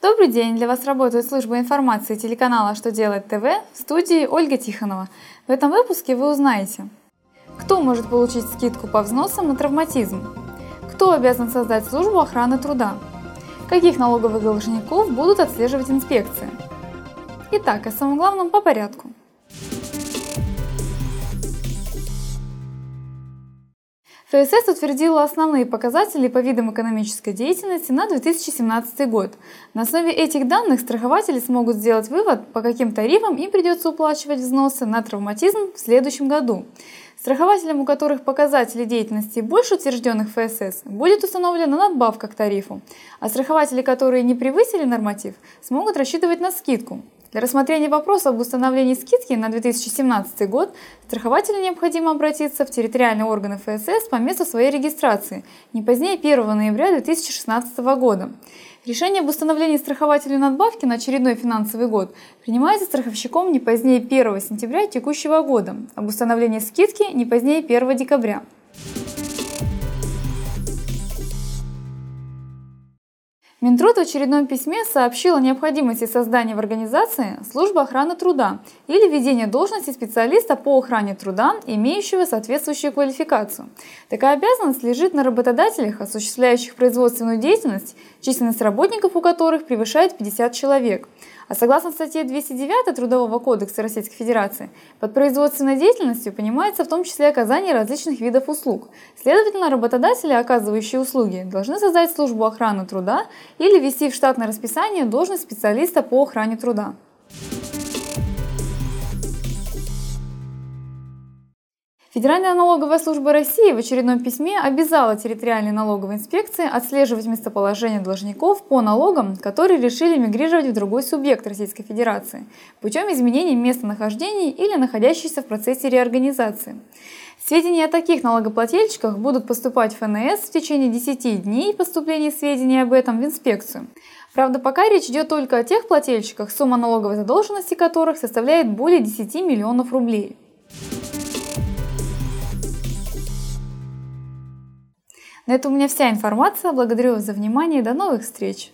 Добрый день! Для вас работает служба информации телеканала «Что делать ТВ» в студии Ольга Тихонова. В этом выпуске вы узнаете, кто может получить скидку по взносам на травматизм, кто обязан создать службу охраны труда, каких налоговых должников будут отслеживать инспекции. Итак, о самом главном по порядку. ФСС утвердила основные показатели по видам экономической деятельности на 2017 год. На основе этих данных страхователи смогут сделать вывод, по каким тарифам им придется уплачивать взносы на травматизм в следующем году. Страхователям, у которых показатели деятельности больше утвержденных ФСС, будет установлена надбавка к тарифу, а страхователи, которые не превысили норматив, смогут рассчитывать на скидку. Для рассмотрения вопроса об установлении скидки на 2017 год страхователю необходимо обратиться в территориальные органы ФСС по месту своей регистрации не позднее 1 ноября 2016 года. Решение об установлении страхователю надбавки на очередной финансовый год принимается страховщиком не позднее 1 сентября текущего года, об установлении скидки не позднее 1 декабря. Минтруд в очередном письме сообщил о необходимости создания в организации службы охраны труда или введения должности специалиста по охране труда, имеющего соответствующую квалификацию. Такая обязанность лежит на работодателях, осуществляющих производственную деятельность, численность работников у которых превышает 50 человек. А согласно статье 209 Трудового кодекса Российской Федерации, под производственной деятельностью понимается в том числе оказание различных видов услуг. Следовательно, работодатели, оказывающие услуги, должны создать службу охраны труда или ввести в штатное расписание должность специалиста по охране труда. Федеральная налоговая служба России в очередном письме обязала территориальные налоговые инспекции отслеживать местоположение должников по налогам, которые решили мигрировать в другой субъект Российской Федерации путем изменения местонахождения или находящихся в процессе реорганизации. Сведения о таких налогоплательщиках будут поступать в ФНС в течение 10 дней поступления сведений об этом в инспекцию. Правда, пока речь идет только о тех плательщиках, сумма налоговой задолженности которых составляет более 10 миллионов рублей. На этом у меня вся информация. Благодарю вас за внимание и до новых встреч!